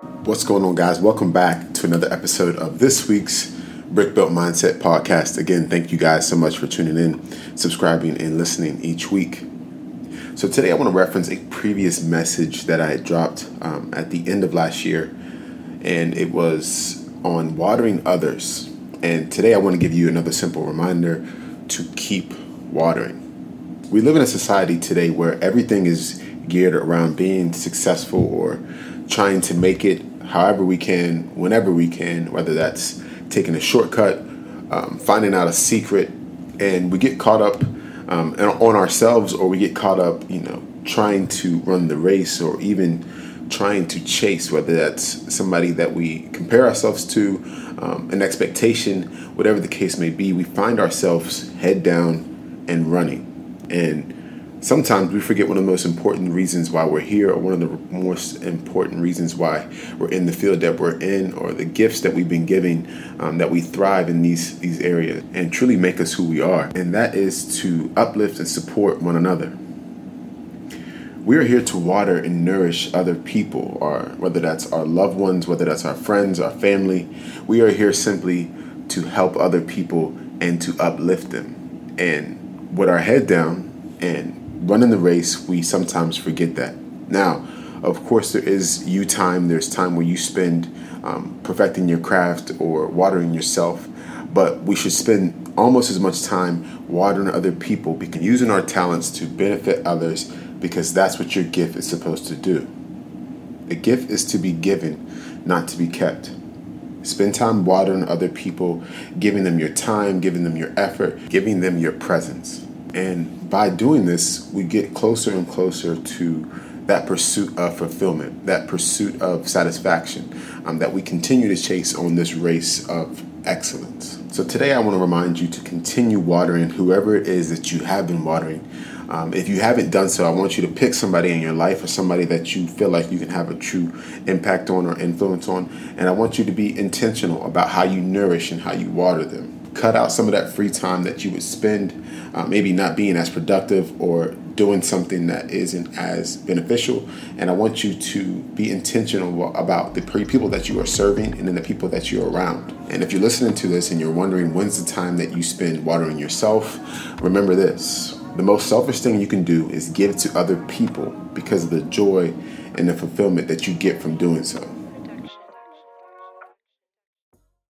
What's going on, guys? Welcome back to another episode of this week's Brick Built Mindset podcast. Again, thank you guys so much for tuning in, subscribing, and listening each week. So, today I want to reference a previous message that I dropped um, at the end of last year, and it was on watering others. And today I want to give you another simple reminder to keep watering. We live in a society today where everything is geared around being successful or trying to make it however we can, whenever we can, whether that's taking a shortcut, um, finding out a secret, and we get caught up um, on ourselves or we get caught up, you know, trying to run the race or even trying to chase, whether that's somebody that we compare ourselves to, um, an expectation, whatever the case may be, we find ourselves head down and running. And sometimes we forget one of the most important reasons why we're here, or one of the most important reasons why we're in the field that we're in, or the gifts that we've been giving um, that we thrive in these these areas and truly make us who we are. And that is to uplift and support one another. We are here to water and nourish other people, or whether that's our loved ones, whether that's our friends, our family. We are here simply to help other people and to uplift them. And with our head down and running the race, we sometimes forget that. Now, of course, there is you time, there's time where you spend um, perfecting your craft or watering yourself, but we should spend almost as much time watering other people, because using our talents to benefit others, because that's what your gift is supposed to do. A gift is to be given, not to be kept. Spend time watering other people, giving them your time, giving them your effort, giving them your presence. And by doing this, we get closer and closer to that pursuit of fulfillment, that pursuit of satisfaction um, that we continue to chase on this race of excellence. So today I want to remind you to continue watering whoever it is that you have been watering. Um, if you haven't done so, I want you to pick somebody in your life or somebody that you feel like you can have a true impact on or influence on. And I want you to be intentional about how you nourish and how you water them cut out some of that free time that you would spend uh, maybe not being as productive or doing something that isn't as beneficial. And I want you to be intentional about the people that you are serving and then the people that you're around. And if you're listening to this and you're wondering when's the time that you spend watering yourself, remember this. The most selfish thing you can do is give to other people because of the joy and the fulfillment that you get from doing so.